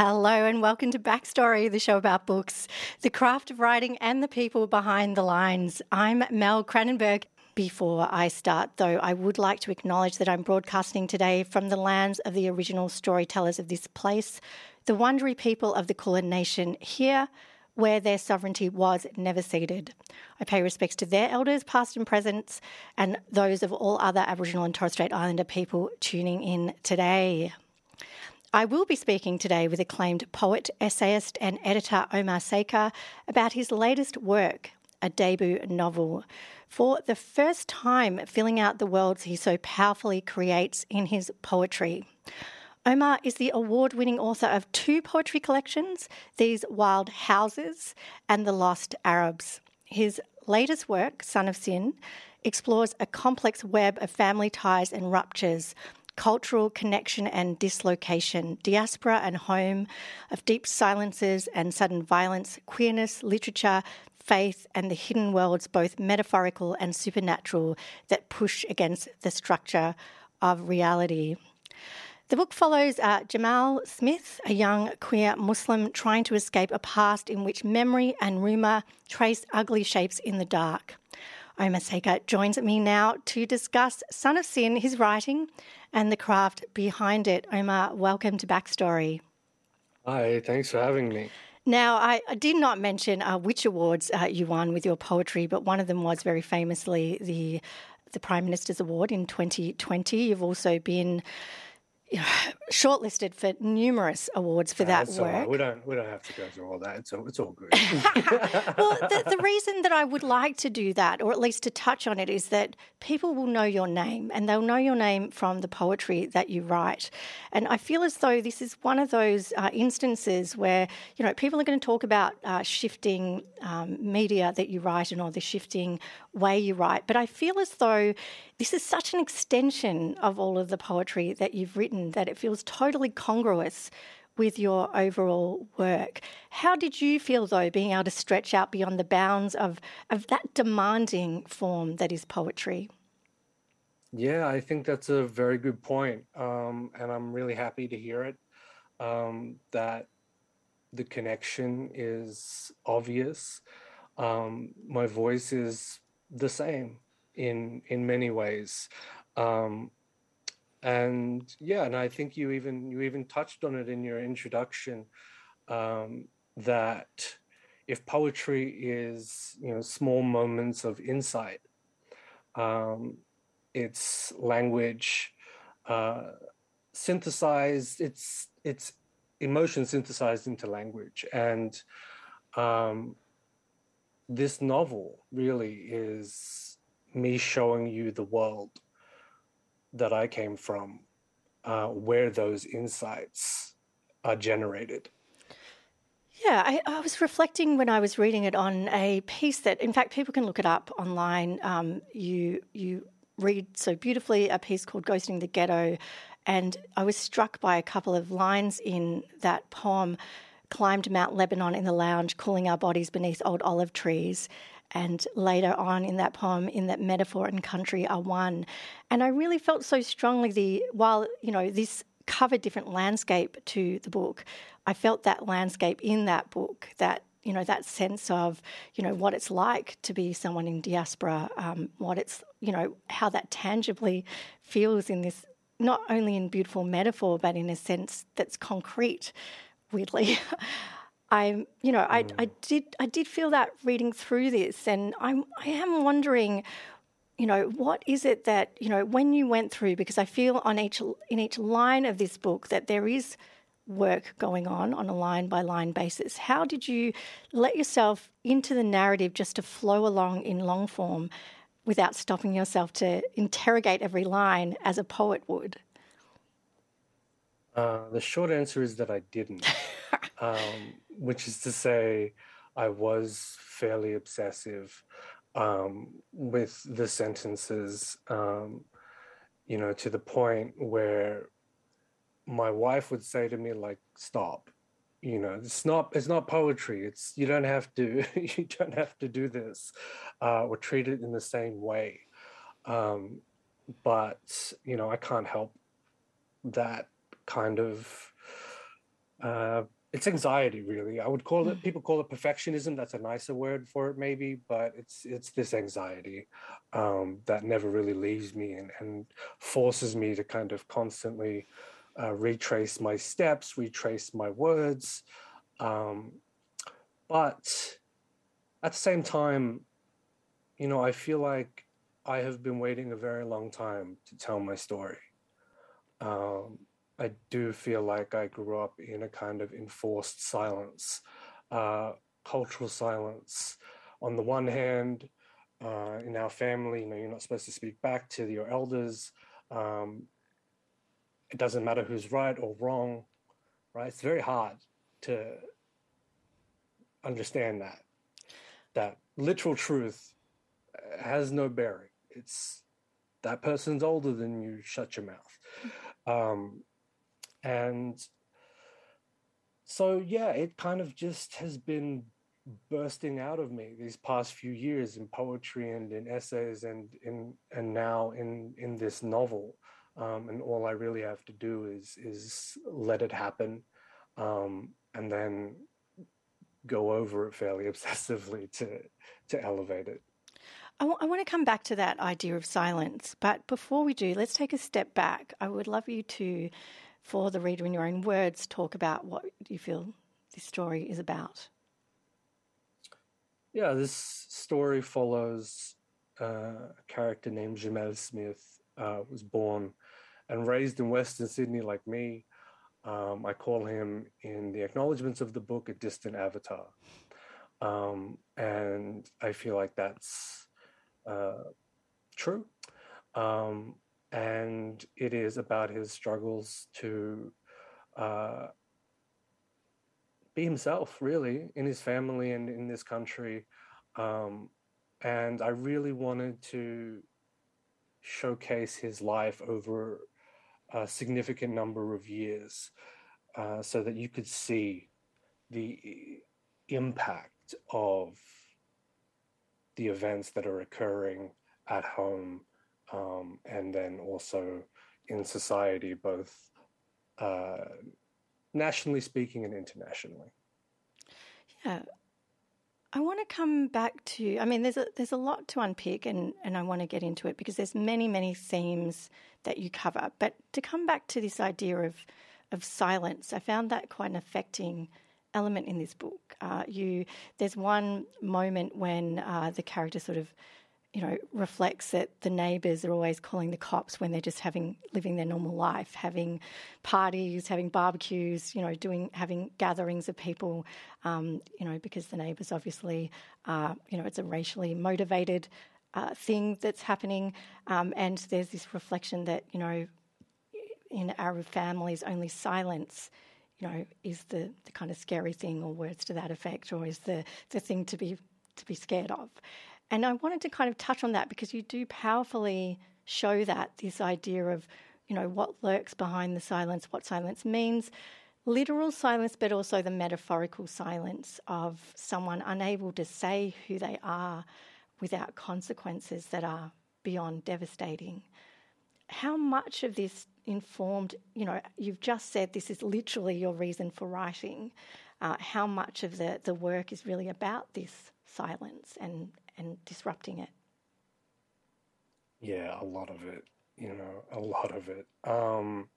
Hello, and welcome to Backstory, the show about books, the craft of writing, and the people behind the lines. I'm Mel Cranenburgh. Before I start, though, I would like to acknowledge that I'm broadcasting today from the lands of the original storytellers of this place, the Wurundjeri people of the Kulin Nation, here where their sovereignty was never ceded. I pay respects to their elders, past and present, and those of all other Aboriginal and Torres Strait Islander people tuning in today. I will be speaking today with acclaimed poet, essayist, and editor Omar Sakr about his latest work, a debut novel. For the first time, filling out the worlds he so powerfully creates in his poetry. Omar is the award winning author of two poetry collections, These Wild Houses and The Lost Arabs. His latest work, Son of Sin, explores a complex web of family ties and ruptures cultural connection and dislocation, diaspora and home, of deep silences and sudden violence, queerness, literature, faith, and the hidden worlds, both metaphorical and supernatural, that push against the structure of reality. The book follows uh, Jamal Smith, a young queer Muslim trying to escape a past in which memory and rumour trace ugly shapes in the dark. Omar Sakr joins me now to discuss Son of Sin, his writing, and the craft behind it. Omar, welcome to Backstory. Hi, thanks for having me. Now, I, I did not mention uh, which awards uh, you won with your poetry, but one of them was very famously the the Prime Minister's Award in 2020. You've also been shortlisted for numerous awards for that work. Right. We don't we don't have to go through all that. It's all, it's all good. well, the, the, reason that I would like to do that, or at least to touch on it, is that people will know your name, and they'll know your name from the poetry that you write. And I feel as though this is one of those uh, instances where you know people are going to talk about uh, shifting um, media that you write and or the shifting way you write, but I feel as though this is such an extension of all of the poetry that you've written that it feels totally congruous with your overall work. How did you feel, though, being able to stretch out beyond the bounds of, of that demanding form that is poetry? Yeah, I think that's a very good point. Um, and I'm really happy to hear it. Um, that the connection is obvious. Um, my voice is the same in in many ways. Um, and yeah and i think you even you even touched on it in your introduction um, that if poetry is you know small moments of insight um, it's language uh, synthesized it's it's emotion synthesized into language. And um, this novel really is me showing you the world that I came from, uh, where those insights are generated. Yeah, I, I, was reflecting when I was reading it on a piece that, in fact, people can look it up online. Um, you you read so beautifully a piece called "Ghosting the Ghetto," and I was struck by a couple of lines in that poem. Climbed Mount Lebanon in the lounge, cooling our bodies beneath old olive trees and later on in that poem in that metaphor and country are one. And i really felt so strongly the while you know this covered different landscape to the book i felt that landscape in that book that you know that sense of you know what it's like to be someone in diaspora um, what it's you know how that tangibly feels in this not only in beautiful metaphor but in a sense that's concrete weirdly I'm, you know, I, I mm. did, I did feel that reading through this, and I'm, I am wondering, you know, what is it that, you know, when you went through, because I feel on each, in each line of this book that there is work going on on a line by line basis. How did you let yourself into the narrative just to flow along in long form without stopping yourself to interrogate every line as a poet would? Uh, the short answer is that I didn't. um, which is to say, I was fairly obsessive um, with the sentences, um, you know, to the point where my wife would say to me, like, stop. You know, it's not it's not poetry. It's you don't have to you don't have to do this uh, or treat it in the same way. Um, but you know, I can't help that kind of uh, it's anxiety really i would call it mm. people call it perfectionism that's a nicer word for it maybe but it's it's this anxiety um, that never really leaves me and, and forces me to kind of constantly uh, retrace my steps retrace my words um, but at the same time you know i feel like i have been waiting a very long time to tell my story um, I do feel like I grew up in a kind of enforced silence, uh, cultural silence. On the one hand, uh, in our family, you know, you're not supposed to speak back to your elders. Um, it doesn't matter who's right or wrong, right? It's very hard to understand that. That literal truth has no bearing. It's that person's older than you. Shut your mouth. Um, and so, yeah, it kind of just has been bursting out of me these past few years in poetry and in essays and in and now in in this novel um, and all I really have to do is is let it happen um, and then go over it fairly obsessively to to elevate it. I, w- I want to come back to that idea of silence, but before we do, let's take a step back. I would love you to for the reader in your own words, talk about what you feel this story is about. Yeah, this story follows uh, a character named Jamal Smith, uh, was born and raised in Western Sydney like me. Um, I call him in the acknowledgements of the book a distant avatar. Um, and I feel like that's uh, true. Um, and it is about his struggles to uh, be himself, really, in his family and in this country. Um, and I really wanted to showcase his life over a significant number of years uh, so that you could see the impact of the events that are occurring at home um, and then also in society, both uh, nationally speaking and internationally. Yeah. I want to come back to. I mean, there's a there's a lot to unpick, and, and I want to get into it because there's many many themes that you cover. But to come back to this idea of of silence, I found that quite an affecting element in this book. Uh, you there's one moment when uh, the character sort of you know, reflects that the neighbours are always calling the cops when they're just having living their normal life, having parties, having barbecues, you know, doing having gatherings of people, um, you know, because the neighbours obviously, you know, it's a racially motivated uh, thing that's happening, um, and there's this reflection that you know, in Arab families, only silence you know, is the, the kind of scary thing or words to that effect, or is the, the thing to be to be scared of. And I wanted to kind of touch on that because you do powerfully show that this idea of, you know, what lurks behind the silence, what silence means, literal silence, but also the metaphorical silence of someone unable to say who they are without consequences that are beyond devastating. How much of this informed, you know, you've just said this is literally your reason for writing. Uh, how much of the, the work is really about this silence and, and disrupting it? Yeah, a lot of it. You know, a lot of it. Um,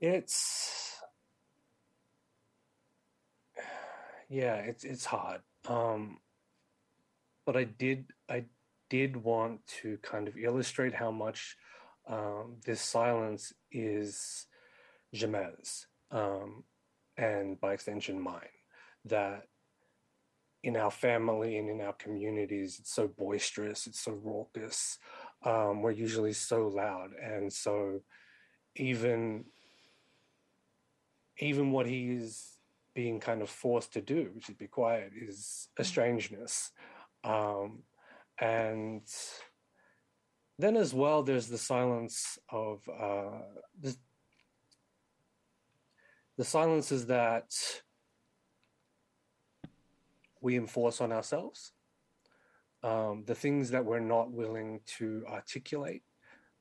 it's yeah, it's it's hard. Um, but I did I did want to kind of illustrate how much um, this silence is Jamal's, um, and by extension mine. That in our family and in our communities, it's so boisterous, it's so raucous. Um, we're usually so loud, and so even even what he's being kind of forced to do, which is be quiet, is a strangeness. Um, and then as well, there's the silence of uh, the, the silences that we enforce on ourselves, um, the things that we're not willing to articulate,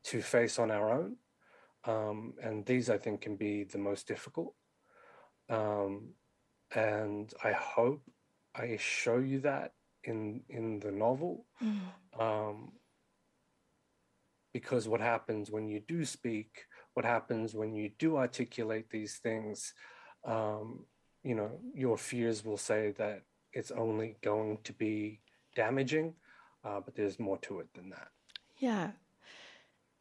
to face on our own. Um, and these, I think, can be the most difficult. Um, and I hope I show you that in in the novel. Mm. Um, because what happens when you do speak, what happens when you do articulate these things, um, you know, your fears will say that it's only going to be damaging, uh, but there's more to it than that. Yeah.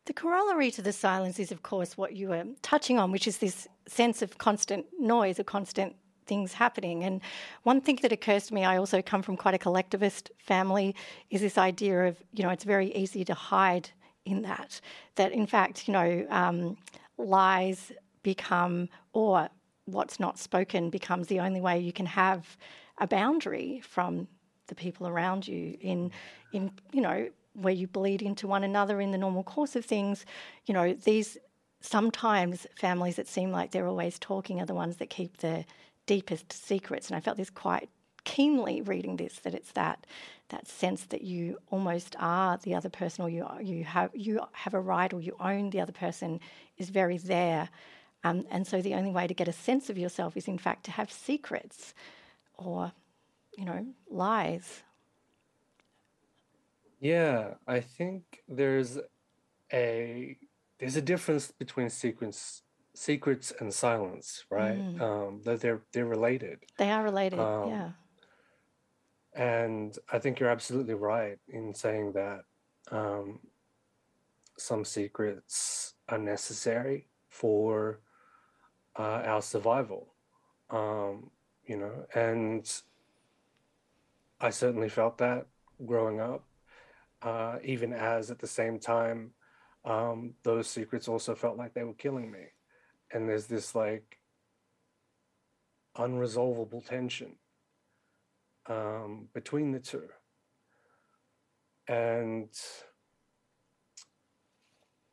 The corollary to the silence is, of course, what you were touching on, which is this sense of constant noise, of constant things happening. And one thing that occurs to me, I also come from quite a collectivist family, is this idea of, you know, it's very easy to hide in that. That in fact, you know, um, lies become, or what's not spoken becomes the only way you can have a boundary from the people around you in, in you know, where you bleed into one another in the normal course of things. You know, these sometimes families that seem like they're always talking are the ones that keep the deepest secrets. And I felt this quite keenly reading this that it's that that sense that you almost are the other person, or you you have you have a right, or you own the other person, is very there. Um, and so the only way to get a sense of yourself is, in fact, to have secrets, or you know, lies. Yeah, I think there's a there's a difference between secrets secrets and silence, right? Mm. Um, that they're they're related. They are related. Um, yeah. And I think you're absolutely right in saying that um, some secrets are necessary for uh, our survival. Um, you know, and I certainly felt that growing up, uh, even as at the same time, um, those secrets also felt like they were killing me and there's this like unresolvable tension um, between the two. And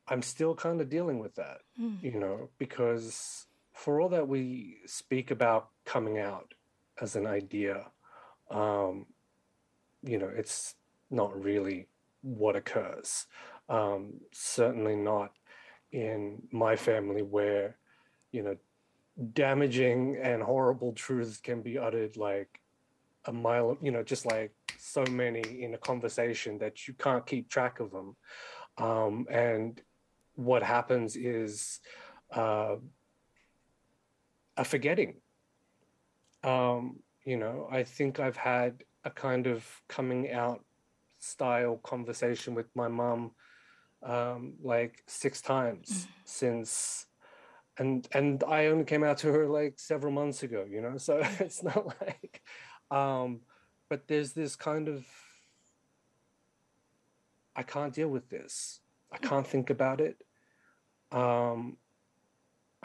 I'm still kind of dealing with that, mm. you know, because for all that we speak about coming out as an idea, um, you know, it's not really what occurs. Um, certainly not in my family where you know, damaging and horrible truths can be uttered like a mile, you know, just like so many in a conversation that you can't keep track of them. Um, and what happens is uh, a forgetting. Um, you know, I think I've had a kind of coming out style conversation with my mom um, like six times mm. since and and I only came out to her like several months ago, you know. So it's not like, um, but there's this kind of I can't deal with this. I can't think about it. Um,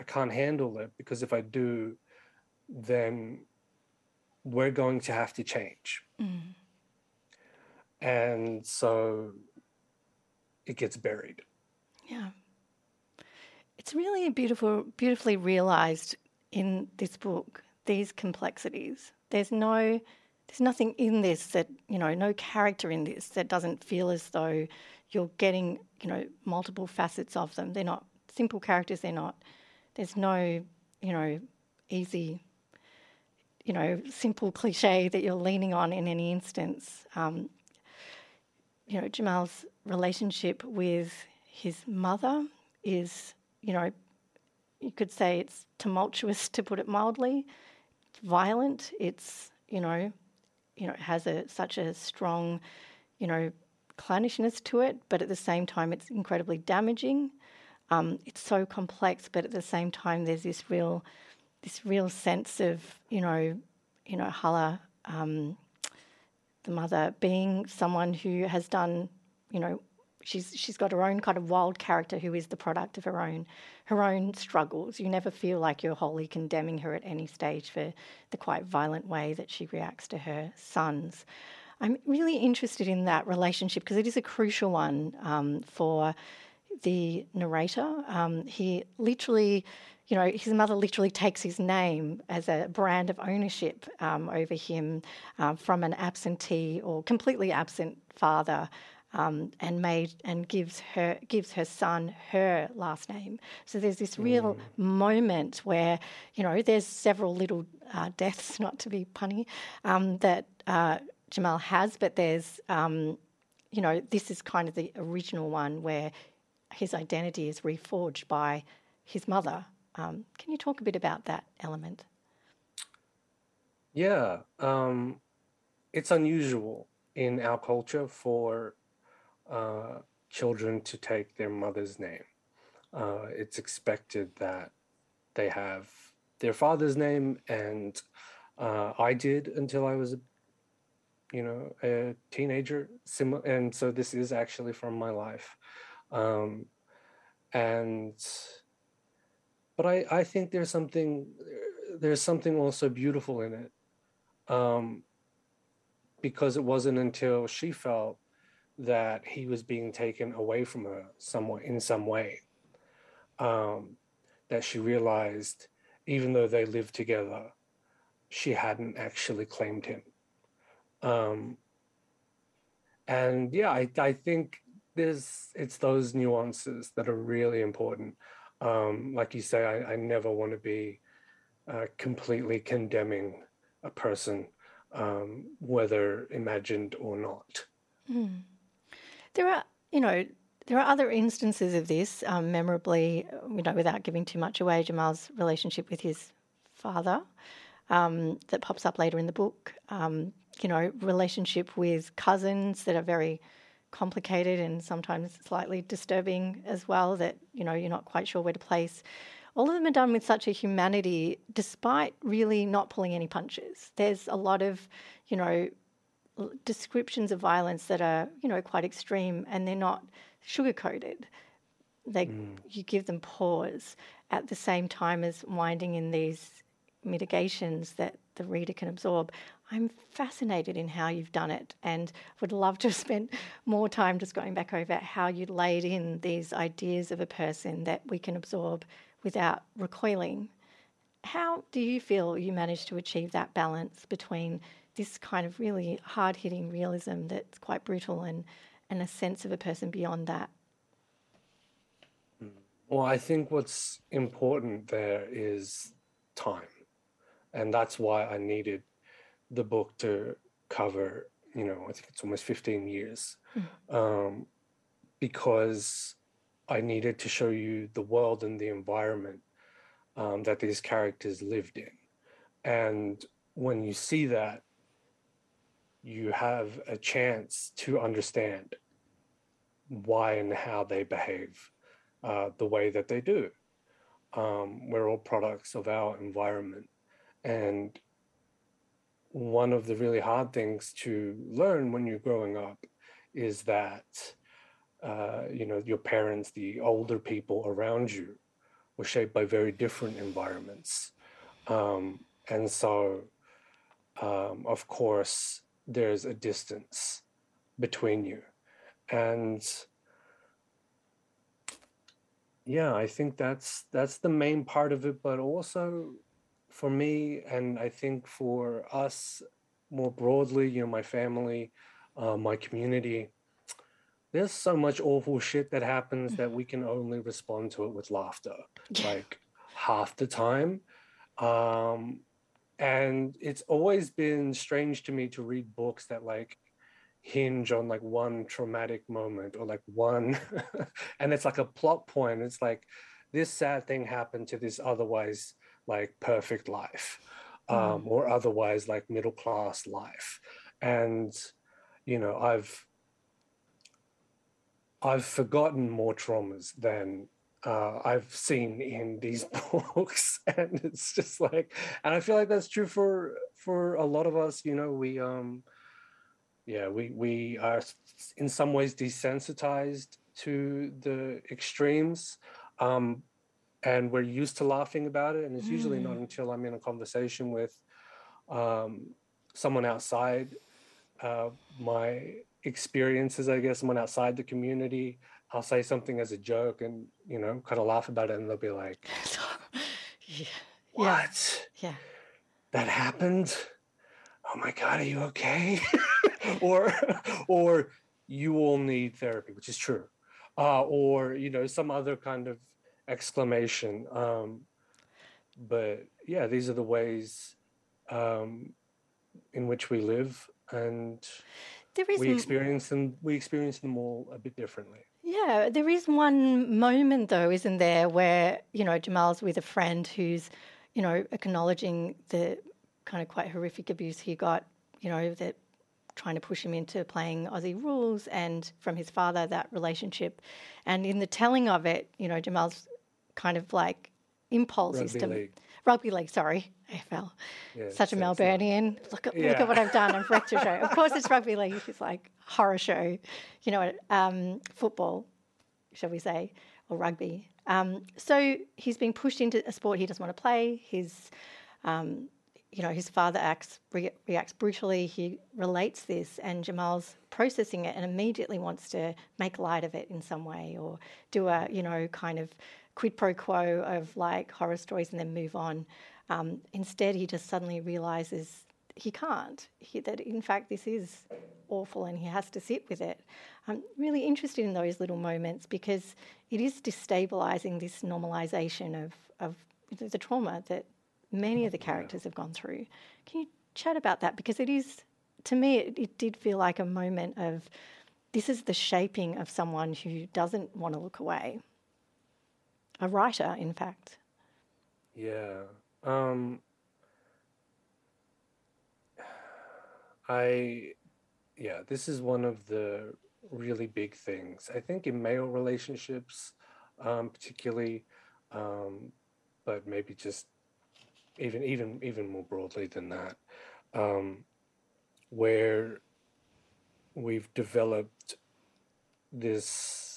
I can't handle it because if I do, then we're going to have to change. Mm. And so it gets buried. Yeah. It's really beautiful, beautifully realized in this book. These complexities. There's no, there's nothing in this that you know, no character in this that doesn't feel as though you're getting you know multiple facets of them. They're not simple characters. They're not. There's no you know easy you know, simple cliche that you're leaning on in any instance. Um, you know, Jamal's relationship with his mother is you know, you could say it's tumultuous to put it mildly. It's violent. It's you know, you know, it has a such a strong, you know, clannishness to it, but at the same time, it's incredibly damaging. Um, it's so complex, but at the same time, there's this real, this real sense of you know, you know, Hala, um, the mother, being someone who has done, you know, she's she's got her own kind of wild character who is the product of her own her own struggles. You never feel like you're wholly condemning her at any stage for the quite violent way that she reacts to her sons. I'm really interested in that relationship because it is a crucial one um, for the narrator. Um, he literally, you know, his mother literally takes his name as a brand of ownership um, over him uh, from an absentee or completely absent father um, and made and gives her gives her son her last name. So there's this real mm. moment where you know there's several little uh, deaths, not to be punny, um, that uh, Jamal has, but there's um, you know this is kind of the original one where his identity is reforged by his mother. Um, can you talk a bit about that element? Yeah, um, it's unusual in our culture for uh, children to take their mother's name. Uh, it's expected that they have their father's name, and uh, I did until I was, you know, a teenager. Sim- and so this is actually from my life, um, and but I I think there's something there's something also beautiful in it, um, because it wasn't until she felt that he was being taken away from her somewhat in some way. Um, that she realized, even though they lived together, she hadn't actually claimed him. Um, and yeah, I, I think there's it's those nuances that are really important. Um, like you say, I, I never want to be uh, completely condemning a person, um, whether imagined or not. Mm. There are, you know, there are other instances of this, um, memorably, you know, without giving too much away, Jamal's relationship with his father um, that pops up later in the book. Um, you know, relationship with cousins that are very complicated and sometimes slightly disturbing as well, that, you know, you're not quite sure where to place. All of them are done with such a humanity, despite really not pulling any punches. There's a lot of, you know, descriptions of violence that are, you know, quite extreme and they're not sugar coated. They, mm. you give them pause at the same time as winding in these mitigations that the reader can absorb. I'm fascinated in how you've done it and would love to have spent more time just going back over how you laid in these ideas of a person that we can absorb without recoiling. How do you feel you managed to achieve that balance between this kind of really hard hitting realism that's quite brutal and, and a sense of a person beyond that. Mm. Well, I think what's important there is time. And that's why I needed the book to cover, you know, I think it's almost 15 years. Mm. Um, because I needed to show you the world and the environment um, that these characters lived in. And when you see that, you have a chance to understand why and how they behave uh, the way that they do. Um, we're all products of our environment. And one of the really hard things to learn when you're growing up is that, uh, you know, your parents, the older people around you, were shaped by very different environments. Um, and so, um, of course, there's a distance between you. And yeah, I think that's that's the main part of it, but also for me and I think for us more broadly, you know, my family, uh, my community, there's so much awful shit that happens that we can only respond to it with laughter, like half the time. Um, and it's always been strange to me to read books that like hinge on like one traumatic moment or like one and it's like a plot point it's like this sad thing happened to this otherwise like perfect life um, mm. or otherwise like middle class life and you know i've i've forgotten more traumas than uh, I've seen in these books, and it's just like, and I feel like that's true for for a lot of us. You know, we um, yeah, we we are in some ways desensitized to the extremes. Um, and we're used to laughing about it. And it's mm. usually not mm. until I'm in a conversation with um, someone outside uh, my experiences, I guess, someone outside the community. I'll say something as a joke and, you know, kind of laugh about it. And they'll be like, yeah. What? Yeah. That happened? Oh my God, are you okay? or, or you all need therapy, which is true. Uh, or, you know, some other kind of exclamation. Um, but yeah, these are the ways um, in which we live, and we experience them. We experience them all a bit differently. Yeah, there is one moment though, isn't there, where you know Jamal's with a friend who's, you know, acknowledging the kind of quite horrific abuse he got. You know that trying to push him into playing Aussie rules and from his father that relationship. And in the telling of it, you know, Jamal's kind of like impulse rugby to league. rugby league. Sorry, AFL. Yeah, Such a Melburnian. Look at yeah. look at what I've done on Breakfast Show. Of course, it's rugby league. It's like horror show. You know, um, football, shall we say, or rugby. Um, so he's being pushed into a sport he doesn't want to play. His um, you know, his father acts re- reacts brutally. He relates this, and Jamal's processing it and immediately wants to make light of it in some way, or do a you know kind of quid pro quo of like horror stories and then move on. Um, instead, he just suddenly realizes he can't, he, that in fact this is awful and he has to sit with it. I'm really interested in those little moments because it is destabilizing this normalization of, of the trauma that many of the characters have gone through. Can you chat about that? Because it is, to me, it, it did feel like a moment of this is the shaping of someone who doesn't want to look away a writer, in fact. Yeah. Um, I, yeah, this is one of the really big things. I think in male relationships, um, particularly, um, but maybe just even even even more broadly than that, um, where we've developed this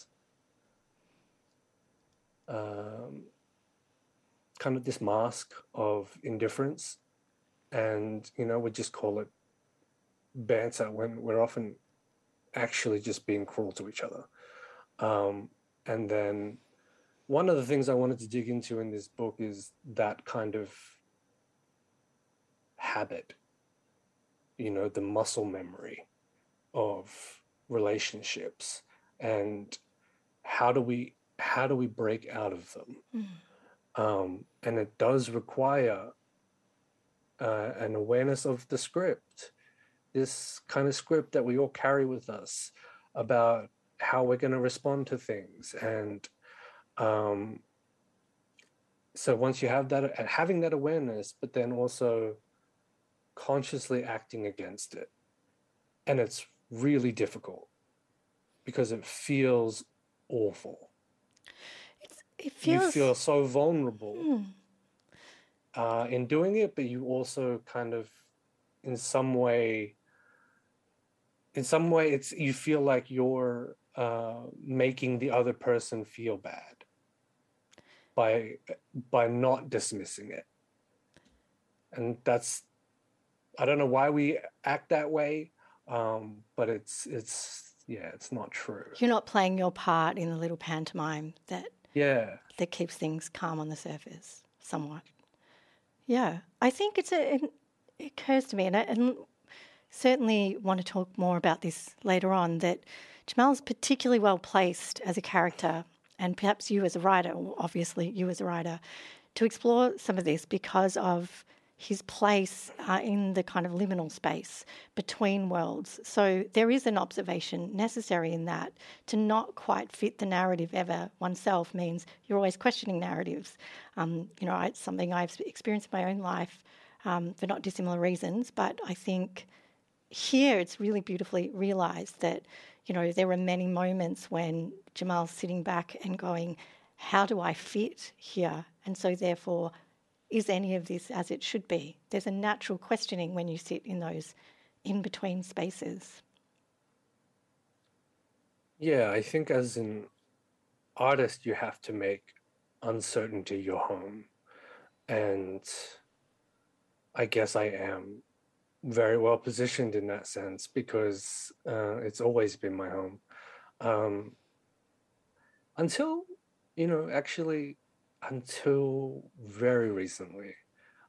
um, kind of this mask of indifference, and you know we just call it banter when we're often actually just being cruel to each other. Um, and then one of the things I wanted to dig into in this book is that kind of habit, you know, the muscle memory of relationships and how do we how do we break out of them? Mm. Um, and it does require uh, an awareness of the script, this kind of script that we all carry with us about how we're going to respond to things. And um, so once you have that, having that awareness, but then also consciously acting against it. And it's really difficult because it feels awful it feels you feel so vulnerable mm. uh, in doing it, but you also kind of, in some way, in some way, it's you feel like you're uh, making the other person feel bad by by not dismissing it, and that's I don't know why we act that way, um, but it's it's yeah, it's not true. You're not playing your part in the little pantomime that yeah. That keeps things calm on the surface somewhat. Yeah. I think it's a, it occurs to me, and I and certainly want to talk more about this later on, that Jamal's particularly well placed as a character, and perhaps you as a writer, obviously you as a writer, to explore some of this because of his place uh, in the kind of liminal space between worlds. So there is an observation necessary in that. To not quite fit the narrative ever oneself means you're always questioning narratives. Um, you know, it's something I've experienced in my own life um, for not dissimilar reasons, but I think here it's really beautifully realised that, you know, there are many moments when Jamal's sitting back and going, how do I fit here? And so therefore, is any of this as it should be? There's a natural questioning when you sit in those in between spaces. Yeah, I think as an artist, you have to make uncertainty your home. And I guess I am very well positioned in that sense because uh, it's always been my home. Um, until, you know, actually, until very recently,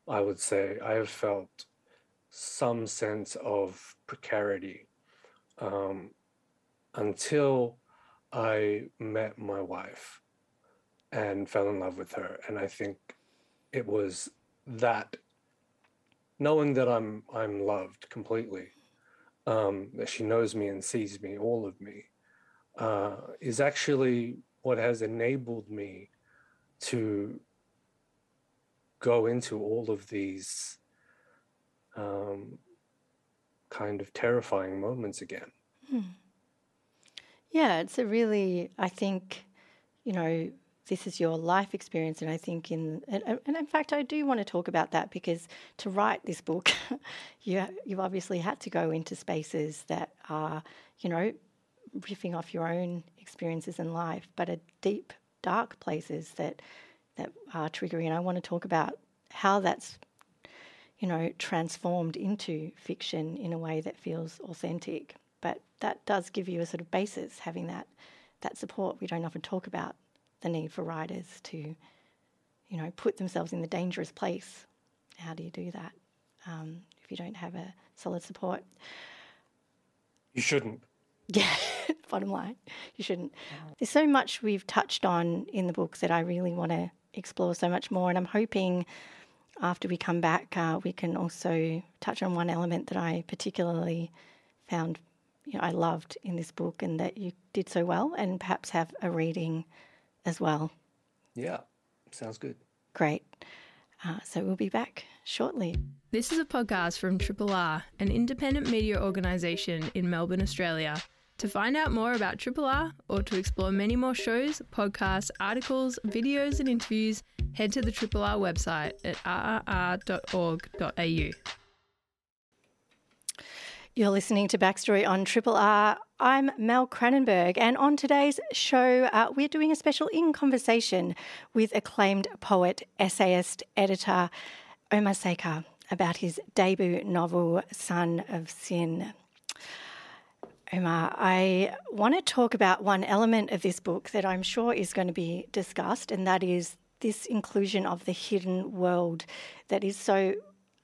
I would say I have felt some sense of precarity um, until I met my wife and fell in love with her. And I think it was that knowing that I'm I'm loved completely, um, that she knows me and sees me, all of me, uh, is actually what has enabled me to go into all of these um, kind of terrifying moments again. Hmm. Yeah, it's a really, I think, you know, this is your life experience, and I think in and, and, in fact I do want to talk about that because to write this book, you you obviously had to go into spaces that are you know riffing off your own experiences in life, but a deep dark places that that are triggering. And I want to talk about how that's you know transformed into fiction in a way that feels authentic. But that does give you a sort of basis having that that support. We don't often talk about the need for writers to, you know, put themselves in the dangerous place. How do you do that um, if you don't have a solid support? You shouldn't. Yeah, bottom line, you shouldn't. There's so much we've touched on in the book that I really want to explore so much more, and I'm hoping after we come back, uh, we can also touch on one element that I particularly found, you know, I loved in this book, and that you did so well, and perhaps have a reading as well. Yeah, sounds good. Great. Uh, so we'll be back shortly. This is a podcast from Triple R, an independent media organisation in Melbourne, Australia. To find out more about Triple R or to explore many more shows, podcasts, articles, videos, and interviews, head to the Triple R website at rrr.org.au. You're listening to Backstory on Triple R. I'm Mel Cranenburgh, and on today's show, uh, we're doing a special in conversation with acclaimed poet, essayist, editor Omar Sakr about his debut novel, Son of Sin. Omar, I want to talk about one element of this book that I'm sure is going to be discussed, and that is this inclusion of the hidden world that is so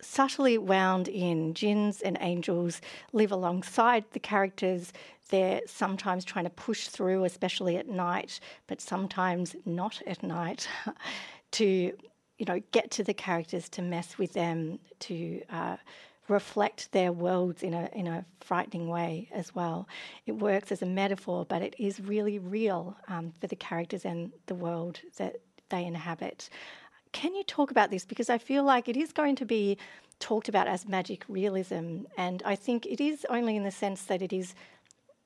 subtly wound in. Jinns and angels live alongside the characters. They're sometimes trying to push through, especially at night, but sometimes not at night, to you know get to the characters, to mess with them, to uh, reflect their worlds in a in a frightening way as well. It works as a metaphor, but it is really real um, for the characters and the world that they inhabit. Can you talk about this? Because I feel like it is going to be talked about as magic realism, and I think it is only in the sense that it is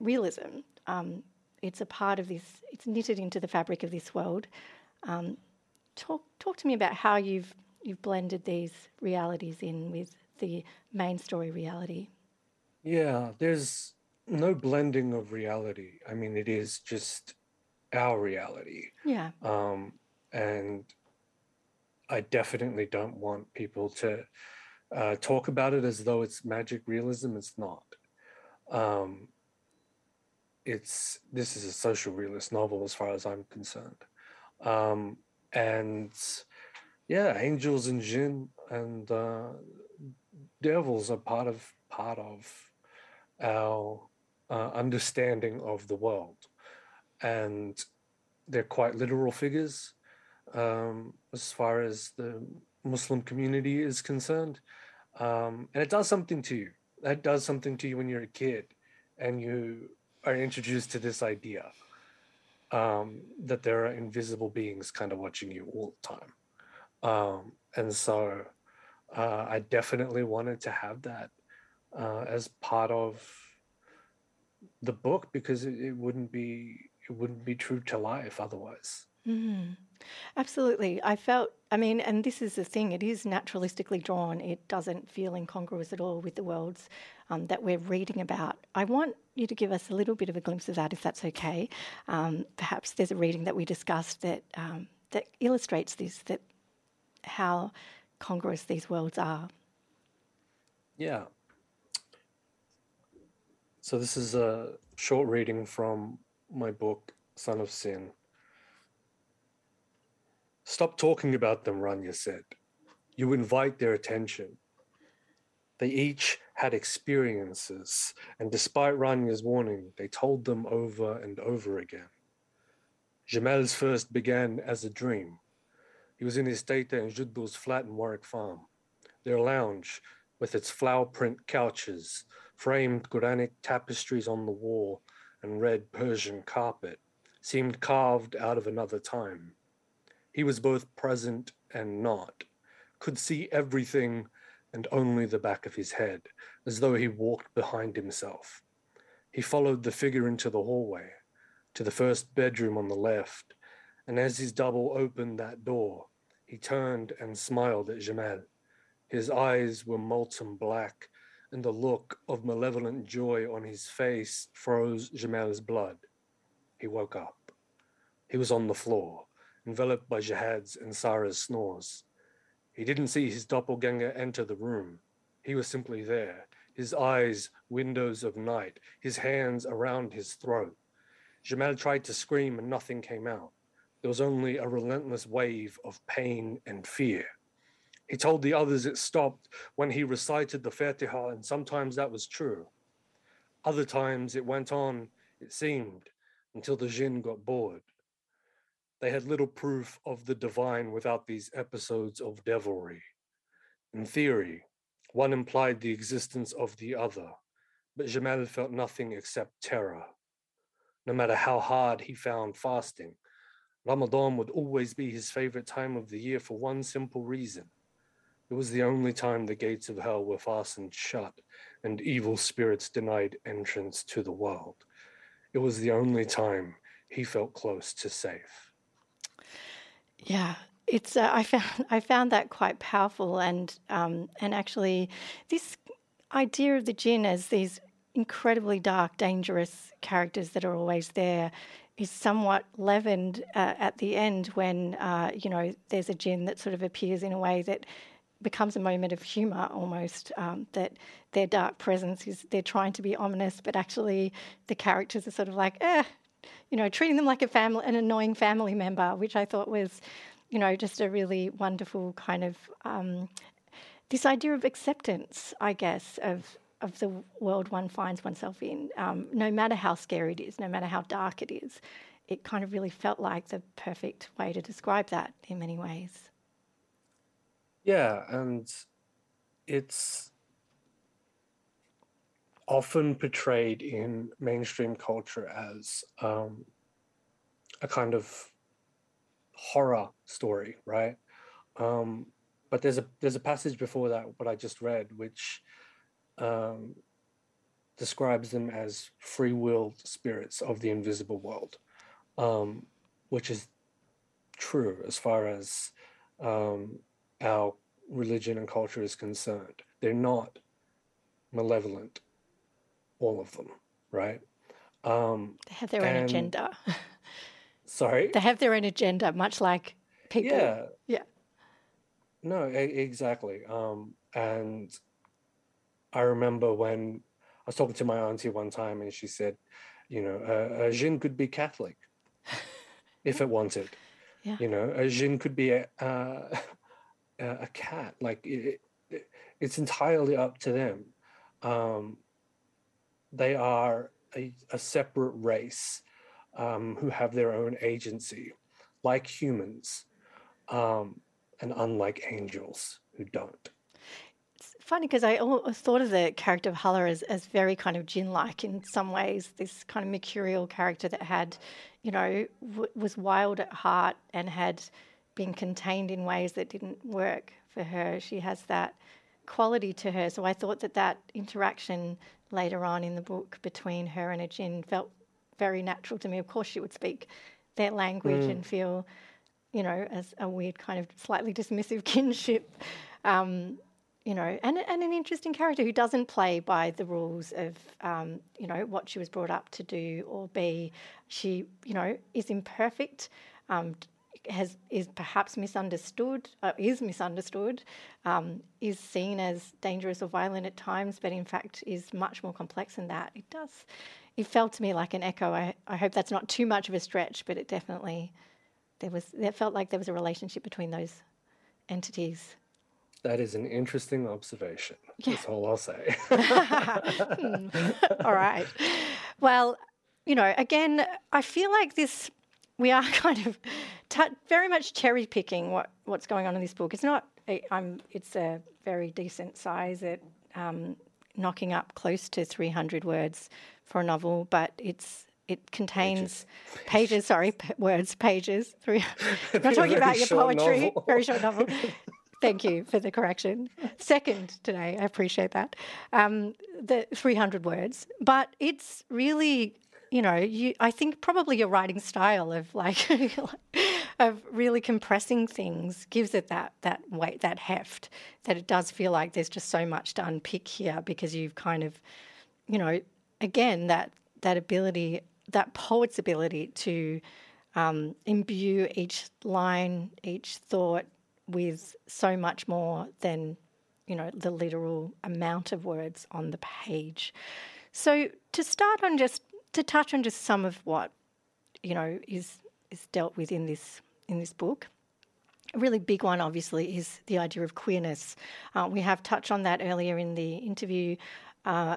realism. Um, it's a part of this, it's knitted into the fabric of this world. Um, talk, talk to me about how you've, you've blended these realities in with the main story reality. Yeah, there's no blending of reality. I mean, it is just our reality. Yeah. Um, and I definitely don't want people to uh, talk about it as though it's magic realism. It's not. Um, it's this is a social realist novel as far as I'm concerned, um, and yeah, angels and jinn and uh, devils are part of part of our uh, understanding of the world, and they're quite literal figures um, as far as the Muslim community is concerned. Um, and it does something to you. That does something to you when you're a kid and you are introduced to this idea um, that there are invisible beings kind of watching you all the time. Um, and so uh, I definitely wanted to have that uh, as part of the book because it, it, wouldn't be it wouldn't be true to life otherwise. Mm-hmm. Absolutely. I felt, I mean, and this is the thing, it is naturalistically drawn. It doesn't feel incongruous at all with the worlds um, that we're reading about. I want you to give us a little bit of a glimpse of that, if that's okay. Um, perhaps there's a reading that we discussed that, um, that illustrates this, that how congruous these worlds are. Yeah. So this is a short reading from my book, Son of Sin. Stop talking about them, Ranya said. You invite their attention. They each had experiences, and despite Ranya's warning, they told them over and over again. Jamal's first began as a dream. He was in his Tata and Juddo's flat in Warwick Farm. Their lounge, with its flower print couches, framed Quranic tapestries on the wall, and red Persian carpet, seemed carved out of another time. He was both present and not, could see everything and only the back of his head, as though he walked behind himself. He followed the figure into the hallway, to the first bedroom on the left, and as his double opened that door, he turned and smiled at Jamal. His eyes were molten black, and the look of malevolent joy on his face froze Jamal's blood. He woke up. He was on the floor, enveloped by Jihad's and Sarah's snores. He didn't see his doppelganger enter the room. He was simply there, his eyes windows of night, his hands around his throat. Jamal tried to scream and nothing came out. There was only a relentless wave of pain and fear. He told the others it stopped when he recited the Fatiha, and sometimes that was true. Other times it went on, it seemed, until the jinn got bored. They had little proof of the divine without these episodes of devilry. In theory, one implied the existence of the other, but Jamal felt nothing except terror. No matter how hard he found fasting, Ramadan would always be his favorite time of the year for one simple reason. It was the only time the gates of hell were fastened shut and evil spirits denied entrance to the world. It was the only time he felt close to safe. Yeah, it's uh, I found I found that quite powerful, and um, and actually, this idea of the jinn as these incredibly dark, dangerous characters that are always there is somewhat leavened uh, at the end when uh, you know there's a jinn that sort of appears in a way that becomes a moment of humour almost um, that their dark presence is they're trying to be ominous but actually the characters are sort of like eh you know, treating them like a family, an annoying family member, which I thought was, you know, just a really wonderful kind of um, this idea of acceptance, I guess, of of the world one finds oneself in, um, no matter how scary it is, no matter how dark it is. It kind of really felt like the perfect way to describe that in many ways. Yeah, and it's often portrayed in mainstream culture as um, a kind of horror story, right? Um, but there's a there's a passage before that what I just read, which um, describes them as free-willed spirits of the invisible world, um, which is true as far as um, our religion and culture is concerned. They're not malevolent all of them, right? Um, they have their and, own agenda. sorry? They have their own agenda, much like people. Yeah. Yeah. No, exactly. Um, and I remember when I was talking to my auntie one time and she said, you know, a, a jinn could be Catholic if it wanted. Yeah. You know, a jinn could be a, uh, a cat. Like it, it, it's entirely up to them. Um, they are a, a separate race um, who have their own agency, like humans, um, and unlike angels who don't. Funny because I always thought of the character of Hala as, as very kind of jinn-like in some ways. This kind of mercurial character that had, you know, w- was wild at heart and had been contained in ways that didn't work for her. She has that quality to her. So I thought that that interaction later on in the book between her and a jinn felt very natural to me. Of course, she would speak their language mm. and feel you know, as a weird kind of slightly dismissive kinship. Um, you know, and, and an interesting character who doesn't play by the rules of, um, you know, what she was brought up to do or be. She, you know, is imperfect, um, has is perhaps misunderstood, uh, is misunderstood, um, is seen as dangerous or violent at times, but in fact is much more complex than that. It does. It felt to me like an echo. I, I hope that's not too much of a stretch, but it definitely there was. It felt like there was a relationship between those entities. That is an interesting observation. Yeah. That's all I'll say. Hmm. all right. Well, you know, again, I feel like this we are kind of t- very much cherry picking what, what's going on in this book. It's not. I'm. It's a very decent size. It um, knocking up close to 300 words for a novel, but it's it contains pages. pages sorry, p- words, pages. Three. I'm not talking about your poetry. Novel. Very short novel. Thank you for the correction. Second today, I appreciate that. Um, the 300 words, but it's really you know, you, I think probably your writing style of like of really compressing things gives it that that weight, that heft, that it does feel like there's just so much to unpick here because you've kind of, you know, again that that ability, that poet's ability to um, imbue each line, each thought with so much more than you know the literal amount of words on the page. So to start on just to touch on just some of what you know is is dealt with in this in this book. A really big one, obviously, is the idea of queerness. Uh, we have touched on that earlier in the interview. Uh,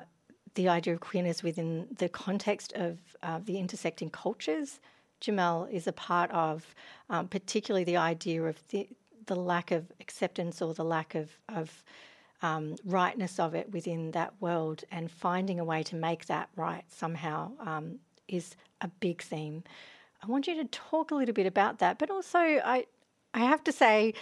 the idea of queerness within the context of uh, the intersecting cultures Jamal is a part of, um, particularly the idea of the, the lack of acceptance or the lack of, of um, rightness of it within that world and finding a way to make that right somehow um, is a big theme. I want you to talk a little bit about that, but also I, I have to say,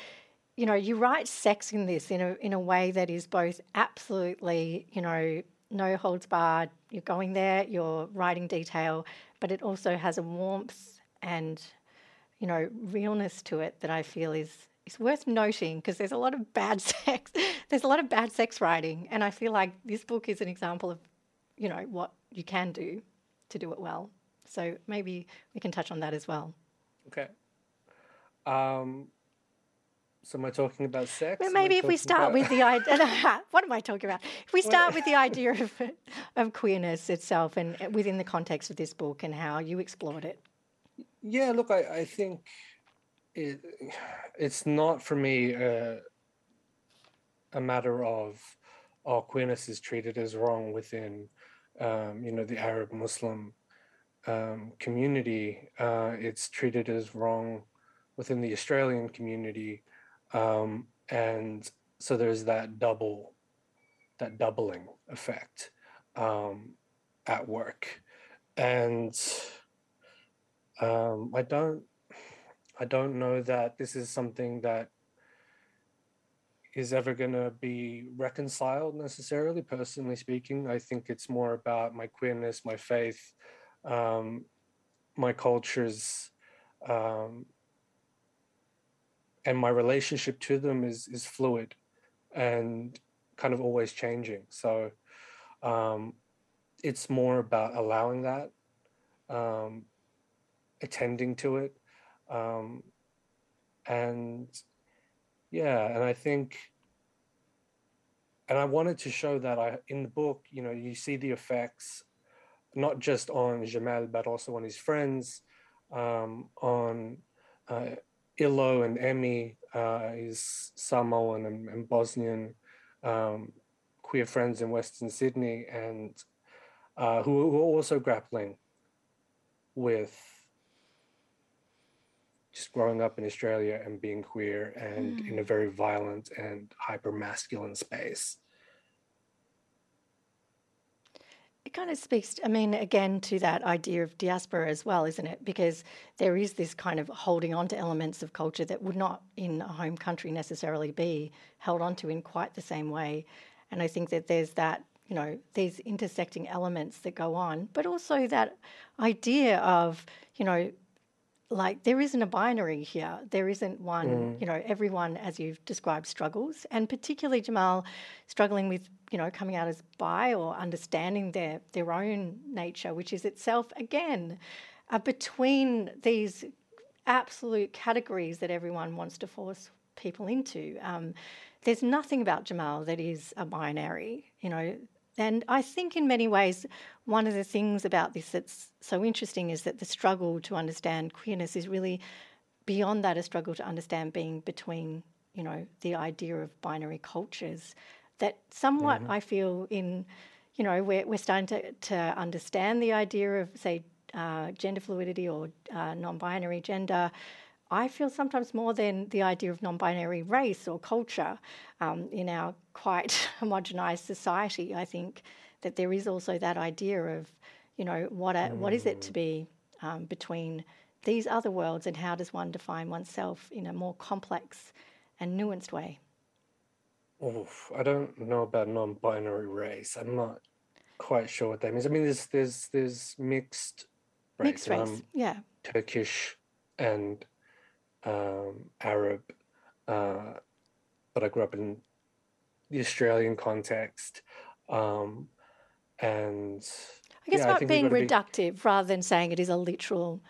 you know, you write sex in this in a in a way that is both absolutely, you know, no holds barred. You're going there, you're writing detail, but it also has a warmth and, you know, realness to it that I feel is is worth noting because there's a lot of bad sex. there's a lot of bad sex writing, and I feel like this book is an example of, you know, what you can do to do it well. So maybe we can touch on that as well. Okay. Um, so am I talking about sex? Well, maybe if we start about... with the idea, what am I talking about? If we start with the idea of, of queerness itself and within the context of this book and how you explored it. Yeah, look, I, I think it it's not for me uh, a matter of oh queerness is treated as wrong within um, you know the Arab Muslim um, community. Uh, it's treated as wrong within the Australian community, um, and so there's that double that doubling effect um, at work, and um, I don't I don't know that this is something that is ever going to be reconciled necessarily, personally speaking. I think it's more about my queerness, my faith, um, my cultures, um, and my relationship to them is is fluid and kind of always changing. So um, it's more about allowing that, um, attending to it, um, and yeah, and I think, and I wanted to show that I in the book, you know, you see the effects not just on Jamal but also on his friends, um, on uh, Ilo and Emmy, uh, his Samoan and, and Bosnian um, queer friends in Western Sydney, and uh, who, who are also grappling with just growing up in Australia and being queer and mm. in a very violent and hyper masculine space. It kind of speaks, I mean, again, to that idea of diaspora as well, isn't it? Because there is this kind of holding on to elements of culture that would not in a home country necessarily be held onto in quite the same way. And I think that there's that, you know, these intersecting elements that go on, but also that idea of, you know, like there isn't a binary here. There isn't one, mm. you know, everyone, as you've described, struggles. And particularly Jamal struggling with, you know, coming out as bi or understanding their, their own nature, which is itself, again, uh, between these absolute categories that everyone wants to force people into. Um, there's nothing about Jamal that is a binary, you know. And I think in many ways, one of the things about this that's so interesting is that the struggle to understand queerness is really beyond that a struggle to understand being between, you know, the idea of binary cultures. That somewhat mm-hmm. I feel in, you know, we're, we're starting to, to understand the idea of, say, uh, gender fluidity or uh, non binary gender. I feel sometimes more than the idea of non binary race or culture um, in our quite homogenized society. I think that there is also that idea of, you know, what, a, mm. what is it to be um, between these other worlds and how does one define oneself in a more complex and nuanced way? Oof, I don't know about non-binary race. I'm not quite sure what that means. I mean, there's there's there's mixed race. Mixed race, yeah. Turkish and um, Arab, uh, but I grew up in the Australian context. Um, and I guess yeah, about I being reductive be... rather than saying it is a literal,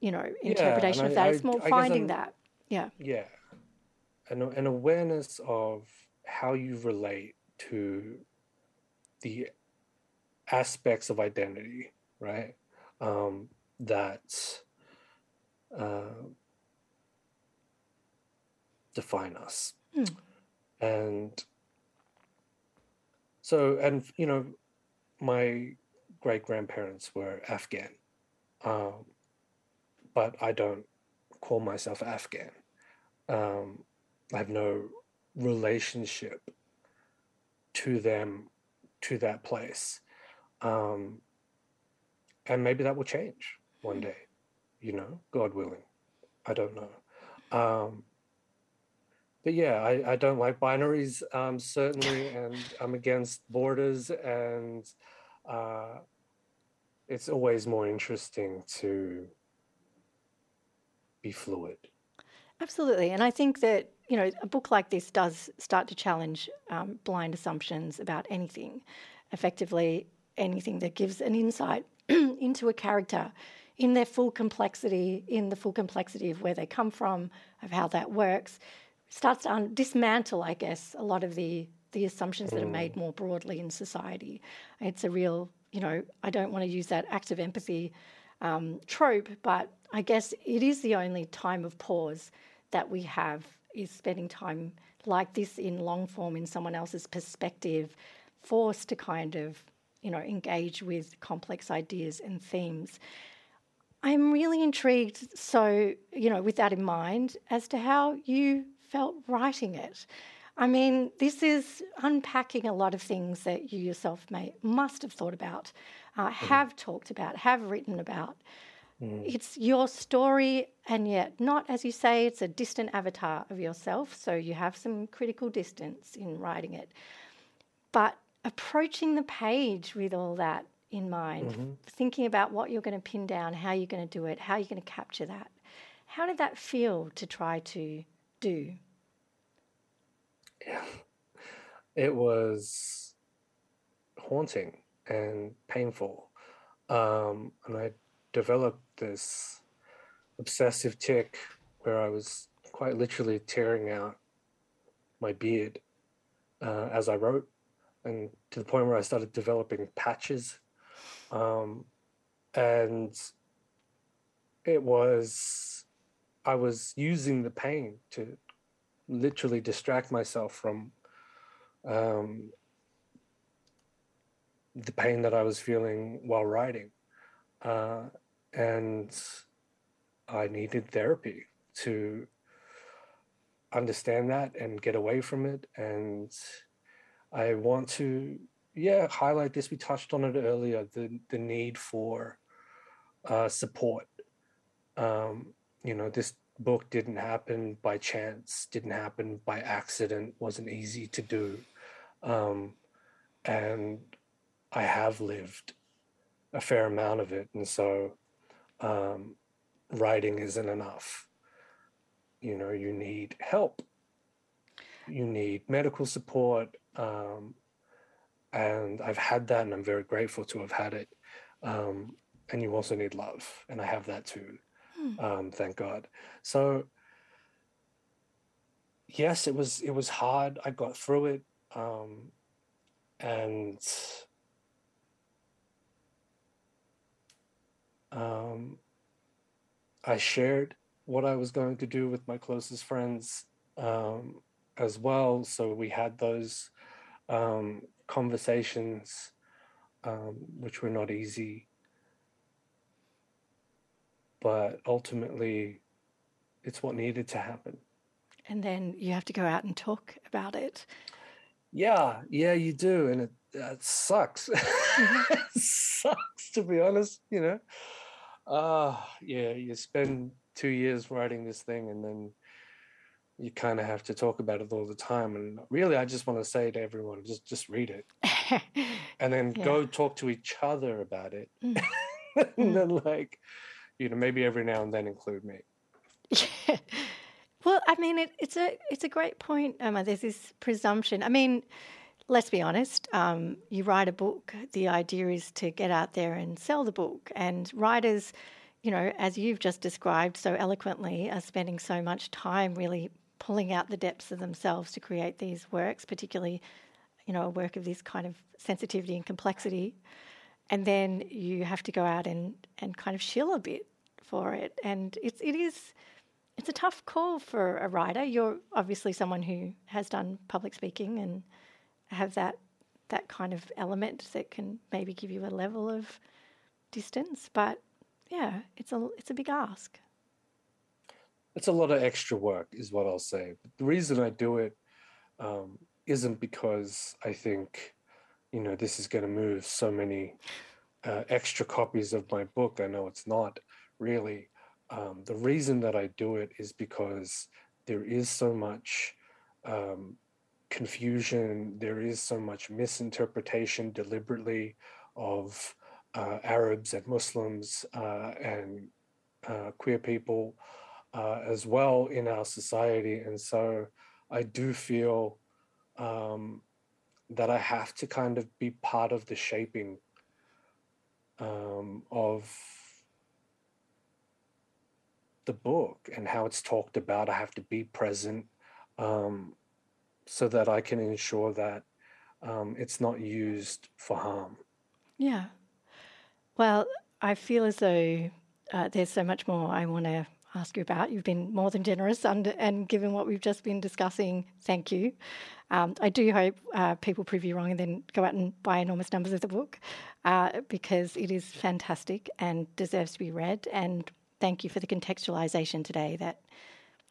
you know, interpretation yeah, of that. I, it's more I, finding that. Yeah. Yeah. An, an awareness of how you relate to the aspects of identity, right? Um, that uh, define us. Mm. And so, and you know, my great grandparents were Afghan, um, but I don't call myself Afghan. Um, I have no relationship to them, to that place. Um, and maybe that will change one day, you know, God willing. I don't know. Um, but yeah, I, I don't like binaries um, certainly, and I'm against borders, and uh, it's always more interesting to be fluid. Absolutely, and I think that you know a book like this does start to challenge um, blind assumptions about anything, effectively anything that gives an insight into a character in their full complexity, in the full complexity of where they come from, of how that works starts to un- dismantle, I guess, a lot of the the assumptions that are made mm. more broadly in society. It's a real, you know, I don't want to use that active empathy um, trope, but I guess it is the only time of pause that we have is spending time like this in long form in someone else's perspective, forced to kind of, you know, engage with complex ideas and themes. I'm really intrigued, so, you know, with that in mind, as to how you felt writing it. I mean, this is unpacking a lot of things that you yourself may must have thought about, uh, mm-hmm. have mm. talked about, have written about. Mm. It's your story, and yet not, as you say, it's a distant avatar of yourself. So you have some critical distance in writing it. But approaching the page with all that in mind, mm-hmm. thinking about what you're going to pin down, how you're going to do it, how you're going to capture that. How did that feel to try to do? Yeah. It was haunting and painful. Um, and I developed this obsessive tick where I was quite literally tearing out my beard uh, as I wrote, and to the point where I started developing patches. Um, and it was I was using the pain to literally distract myself from um, the pain that I was feeling while writing. Uh, and I needed therapy to understand that and get away from it. And I want to, yeah, highlight this. We touched on it earlier the, the need for uh, support. Um, you know this book didn't happen by chance didn't happen by accident wasn't easy to do um, and i have lived a fair amount of it and so um, writing isn't enough. You know, you need help. You need medical support. Um, and I've had that, and I'm very grateful to have had it. Um, and you also need love, and I have that too. Hmm. Um, thank God. So yes, it was it was hard. I got through it, um, and um, I shared what I was going to do with my closest friends um, as well. So we had those um, conversations, um, which were not easy. But ultimately, it's what needed to happen. And then you have to go out and talk about it. Yeah, yeah, you do. And it, it sucks. It sucks, to be honest, you know. Uh, yeah, you spend two years writing this thing and then you kind of have to talk about it all the time and really i just want to say to everyone just just read it and then yeah. go talk to each other about it mm. and mm. then like you know maybe every now and then include me yeah. well i mean it, it's a it's a great point Emma. there's this presumption i mean let's be honest um, you write a book the idea is to get out there and sell the book and writers you know, as you've just described so eloquently, are spending so much time really pulling out the depths of themselves to create these works, particularly, you know, a work of this kind of sensitivity and complexity. And then you have to go out and, and kind of shill a bit for it. And it's it is it's a tough call for a writer. You're obviously someone who has done public speaking and have that that kind of element that can maybe give you a level of distance. But yeah, it's a it's a big ask it's a lot of extra work, is what I'll say. But the reason I do it um, not because I think, you know, this is going to move so many uh, extra copies of my book. I know it's not really. Um, the reason that I do it is because there is so much um, confusion, there is so much misinterpretation deliberately of uh, Arabs and Muslims uh, and uh, queer people uh, as well in our society. And so I do feel um, that I have to kind of be part of the shaping um, of the book and how it's talked about. I have to be present um, so that I can ensure that um, it's not used for harm. Yeah. Well, I feel as though uh, there's so much more I want to ask you about. You've been more than generous, and, and given what we've just been discussing, thank you. Um, I do hope uh, people prove you wrong and then go out and buy enormous numbers of the book uh, because it is fantastic and deserves to be read. And thank you for the contextualization today. That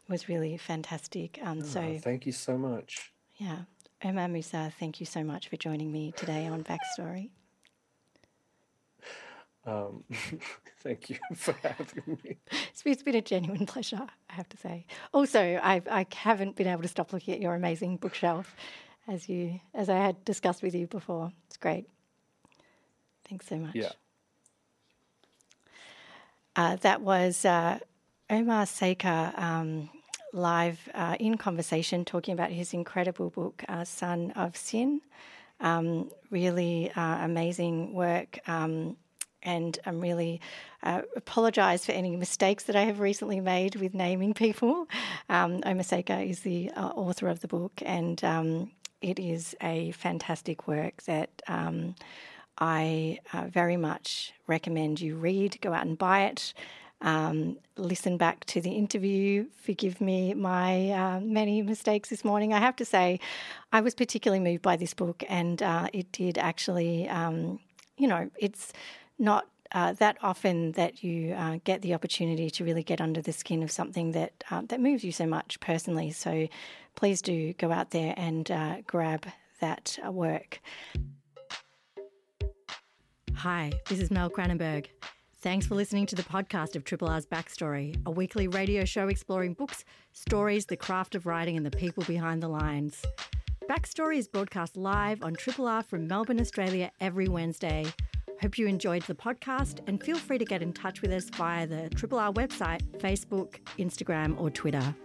was really fantastic. Um, oh, so thank you so much. Yeah, Omar Musa, thank you so much for joining me today on Backstory. Um, thank you for having me. It's been a genuine pleasure, I have to say. Also, I've, I haven't been able to stop looking at your amazing bookshelf, as you as I had discussed with you before. It's great. Thanks so much. Yeah. Uh, that was uh, Omar Sakr um, live uh, in conversation talking about his incredible book, uh, Son of Sin. Um, really uh, amazing work. Um, and I'm really uh, apologise for any mistakes that I have recently made with naming people. Um, Omar Sakr is the uh, author of the book, and um, it is a fantastic work that um, I uh, very much recommend you read. Go out and buy it. Um, listen back to the interview. Forgive me my uh, many mistakes this morning. I have to say, I was particularly moved by this book, and uh, it did actually, um, you know, it's not uh, that often that you uh, get the opportunity to really get under the skin of something that uh, that moves you so much personally. So please do go out there and uh, grab that uh, work. Hi, this is Mel Cranenburgh. Thanks for listening to the podcast of Triple R's Backstory, a weekly radio show exploring books, stories, the craft of writing, and the people behind the lines. Backstory is broadcast live on Triple R from Melbourne, Australia every Wednesday Hope you enjoyed the podcast and feel free to get in touch with us via the Triple R website, Facebook, Instagram, or Twitter.